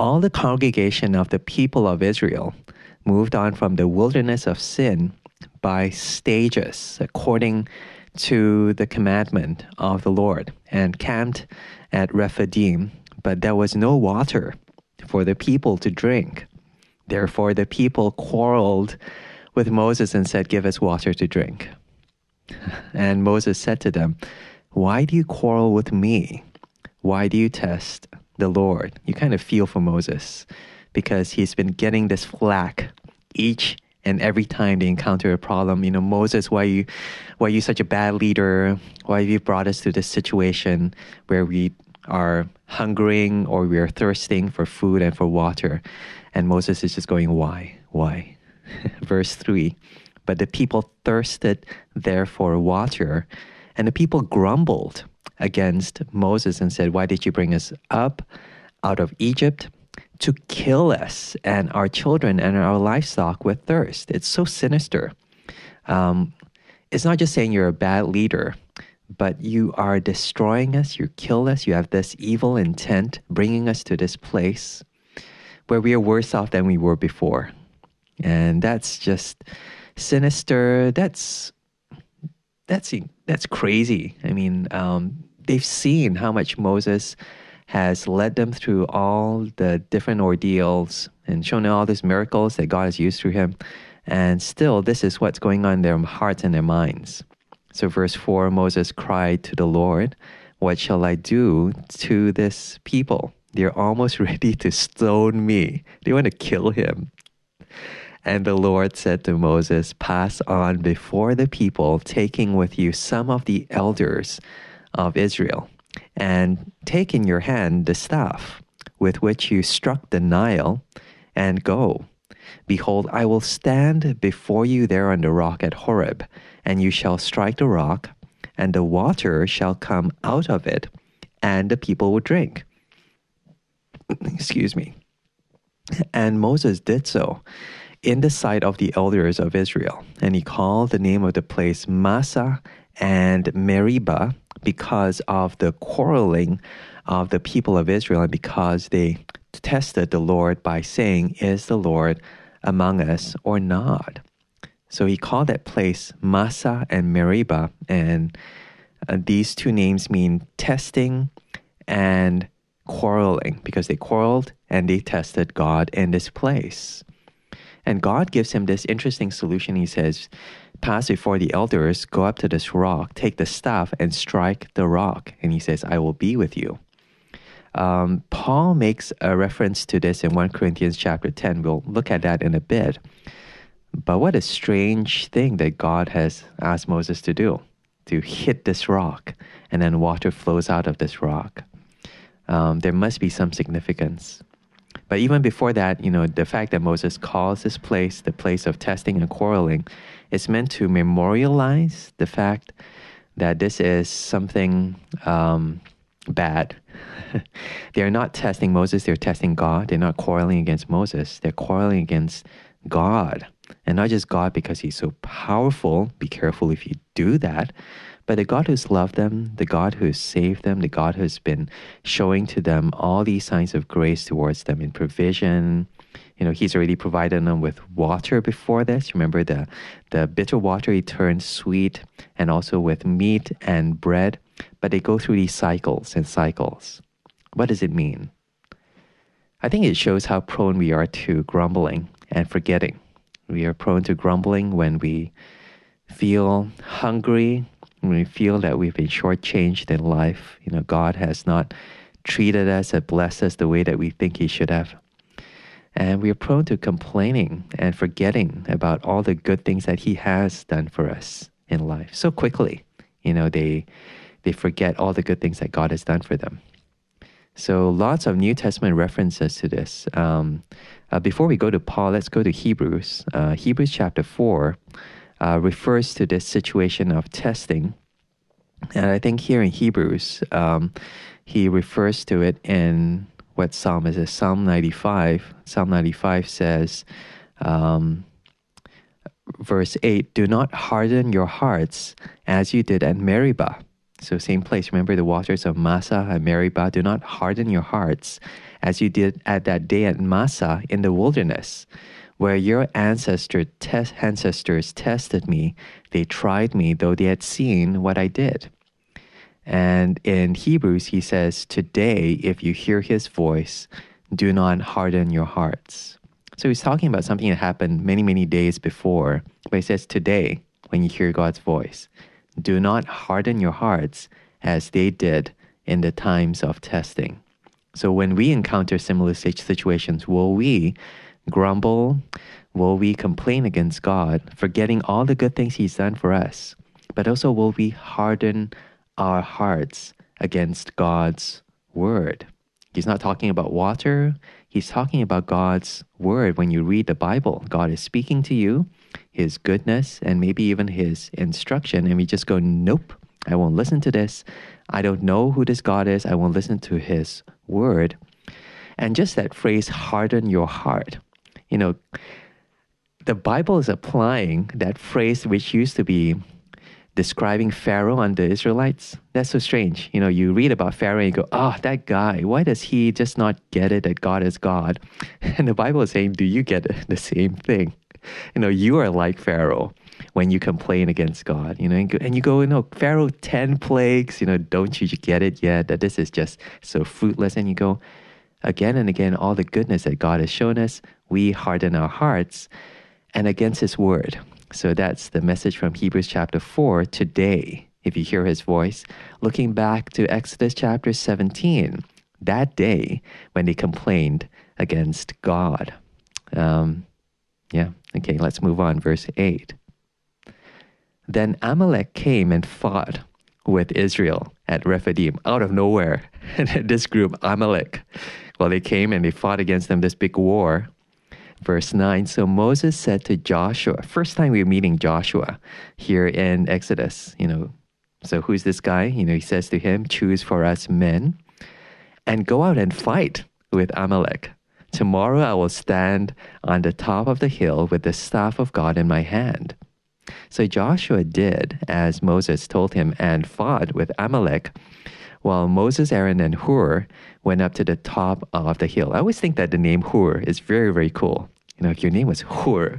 all the congregation of the people of Israel moved on from the wilderness of Sin by stages according to the commandment of the Lord and camped at Rephidim, but there was no water for the people to drink. Therefore, the people quarreled with Moses and said, Give us water to drink. And Moses said to them, Why do you quarrel with me? Why do you test the Lord? You kind of feel for Moses because he's been getting this flack each and every time they encounter a problem. You know, Moses, why you why are you such a bad leader? Why have you brought us to this situation where we are hungering or we are thirsting for food and for water? And Moses is just going, Why? Why? Verse 3 But the people thirsted there for water, and the people grumbled against Moses and said, Why did you bring us up out of Egypt? To kill us and our children and our livestock with thirst. It's so sinister. Um, it's not just saying you're a bad leader, but you are destroying us, you kill us, you have this evil intent, bringing us to this place where we are worse off than we were before. And that's just sinister. That's that's that's crazy. I mean, um, they've seen how much Moses has led them through all the different ordeals and shown all these miracles that God has used through him. And still, this is what's going on in their hearts and their minds. So, verse 4 Moses cried to the Lord, What shall I do to this people? They're almost ready to stone me. They want to kill him. And the Lord said to Moses, Pass on before the people, taking with you some of the elders of Israel, and take in your hand the staff with which you struck the Nile, and go. Behold, I will stand before you there on the rock at Horeb, and you shall strike the rock, and the water shall come out of it, and the people will drink. Excuse me. And Moses did so in the sight of the elders of Israel. And he called the name of the place Massah and Meribah because of the quarreling of the people of Israel and because they tested the Lord by saying, Is the Lord among us or not? So he called that place Massah and Meribah. And uh, these two names mean testing and quarreling because they quarreled and they tested God in this place. And God gives him this interesting solution. He says, Pass before the elders, go up to this rock, take the staff, and strike the rock. And he says, I will be with you. Um, Paul makes a reference to this in 1 Corinthians chapter 10. We'll look at that in a bit. But what a strange thing that God has asked Moses to do to hit this rock, and then water flows out of this rock um, there must be some significance. But even before that, you know, the fact that Moses calls this place the place of testing and quarreling is meant to memorialize the fact that this is something um, bad. they're not testing Moses, they're testing God. They're not quarreling against Moses, they're quarreling against God. And not just God because he's so powerful. Be careful if you do that but the God who's loved them, the God who's saved them, the God who's been showing to them all these signs of grace towards them in provision. You know, He's already provided them with water before this. Remember the, the bitter water He turned sweet, and also with meat and bread. But they go through these cycles and cycles. What does it mean? I think it shows how prone we are to grumbling and forgetting. We are prone to grumbling when we feel hungry when we feel that we've been shortchanged in life, you know, God has not treated us and blessed us the way that we think He should have. And we are prone to complaining and forgetting about all the good things that He has done for us in life so quickly. You know, they they forget all the good things that God has done for them. So lots of New Testament references to this. Um, uh, before we go to Paul, let's go to Hebrews. Uh, Hebrews chapter four uh, refers to this situation of testing. And I think here in Hebrews, um, he refers to it in what psalm is it? Psalm 95. Psalm 95 says, um, verse 8 Do not harden your hearts as you did at Meribah, So, same place. Remember the waters of Massah and Meribah. Do not harden your hearts as you did at that day at Massah in the wilderness, where your ancestor ancestors tested me. They tried me, though they had seen what I did. And in Hebrews, he says, Today, if you hear his voice, do not harden your hearts. So he's talking about something that happened many, many days before. But he says, Today, when you hear God's voice, do not harden your hearts as they did in the times of testing. So when we encounter similar situations, will we grumble? Will we complain against God, forgetting all the good things He's done for us? But also, will we harden our hearts against God's word? He's not talking about water. He's talking about God's word. When you read the Bible, God is speaking to you, His goodness, and maybe even His instruction. And we just go, nope, I won't listen to this. I don't know who this God is. I won't listen to His word. And just that phrase, harden your heart. You know, the Bible is applying that phrase which used to be describing Pharaoh and the Israelites. That's so strange. You know, you read about Pharaoh and you go, oh, that guy, why does he just not get it that God is God? And the Bible is saying, do you get the same thing? You know, you are like Pharaoh when you complain against God, you know, and you go, you know, Pharaoh, 10 plagues, you know, don't you get it yet that this is just so fruitless? And you go, again and again, all the goodness that God has shown us, we harden our hearts and against His word. So that's the message from Hebrews chapter 4 today. If you hear his voice, looking back to Exodus chapter 17, that day when they complained against God. Um, yeah, okay, let's move on. Verse 8. Then Amalek came and fought with Israel at Rephidim out of nowhere. this group, Amalek, well, they came and they fought against them this big war verse 9. So Moses said to Joshua, first time we're meeting Joshua here in Exodus, you know. So who's this guy? You know, he says to him, Choose for us men and go out and fight with Amalek. Tomorrow I will stand on the top of the hill with the staff of God in my hand. So Joshua did as Moses told him and fought with Amalek while Moses, Aaron, and Hur went up to the top of the hill. I always think that the name Hur is very, very cool. You know, if your name was Hur,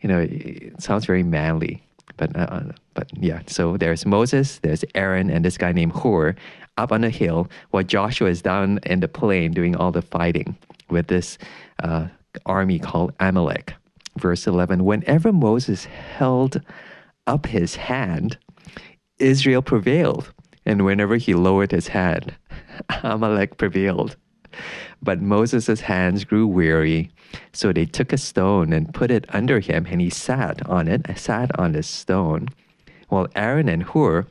you know, it sounds very manly. But, uh, uh, but yeah, so there's Moses, there's Aaron, and this guy named Hur up on the hill, while Joshua is down in the plain doing all the fighting with this uh, army called Amalek. Verse 11 Whenever Moses held up his hand, Israel prevailed. And whenever he lowered his hand, Amalek prevailed. But Moses' hands grew weary, so they took a stone and put it under him, and he sat on it, sat on the stone. While Aaron and Hur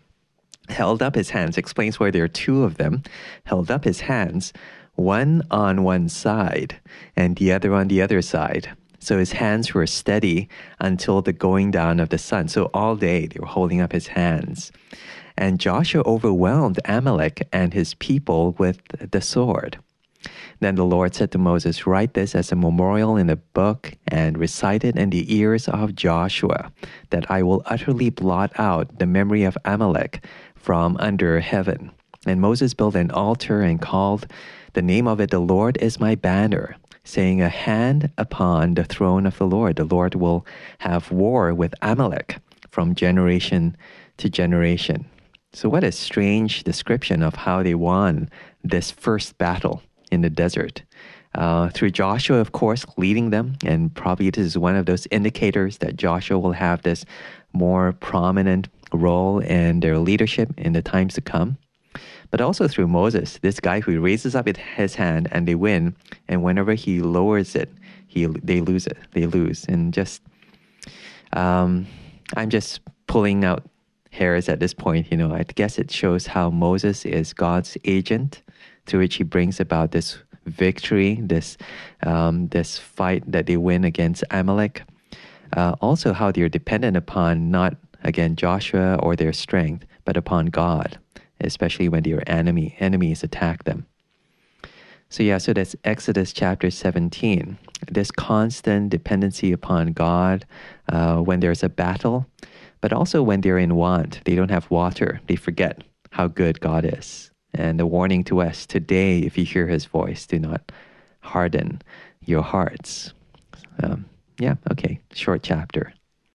held up his hands, explains why there are two of them, held up his hands, one on one side and the other on the other side. So his hands were steady until the going down of the sun. So all day they were holding up his hands. And Joshua overwhelmed Amalek and his people with the sword. Then the Lord said to Moses, Write this as a memorial in a book and recite it in the ears of Joshua, that I will utterly blot out the memory of Amalek from under heaven. And Moses built an altar and called the name of it, The Lord is my banner, saying, A hand upon the throne of the Lord. The Lord will have war with Amalek from generation to generation. So, what a strange description of how they won this first battle in the desert. Uh, through Joshua, of course, leading them, and probably this is one of those indicators that Joshua will have this more prominent role in their leadership in the times to come. But also through Moses, this guy who raises up his hand and they win, and whenever he lowers it, he they lose it. They lose, and just um, I'm just pulling out hairs at this point, you know, I guess it shows how Moses is God's agent through which he brings about this victory, this um, this fight that they win against Amalek. Uh, also, how they're dependent upon not again Joshua or their strength, but upon God, especially when their enemy enemies attack them. So yeah, so that's Exodus chapter 17. This constant dependency upon God uh, when there's a battle, but also when they're in want, they don't have water, they forget how good God is. And the warning to us today, if you hear his voice, do not harden your hearts. Um, yeah, okay, short chapter.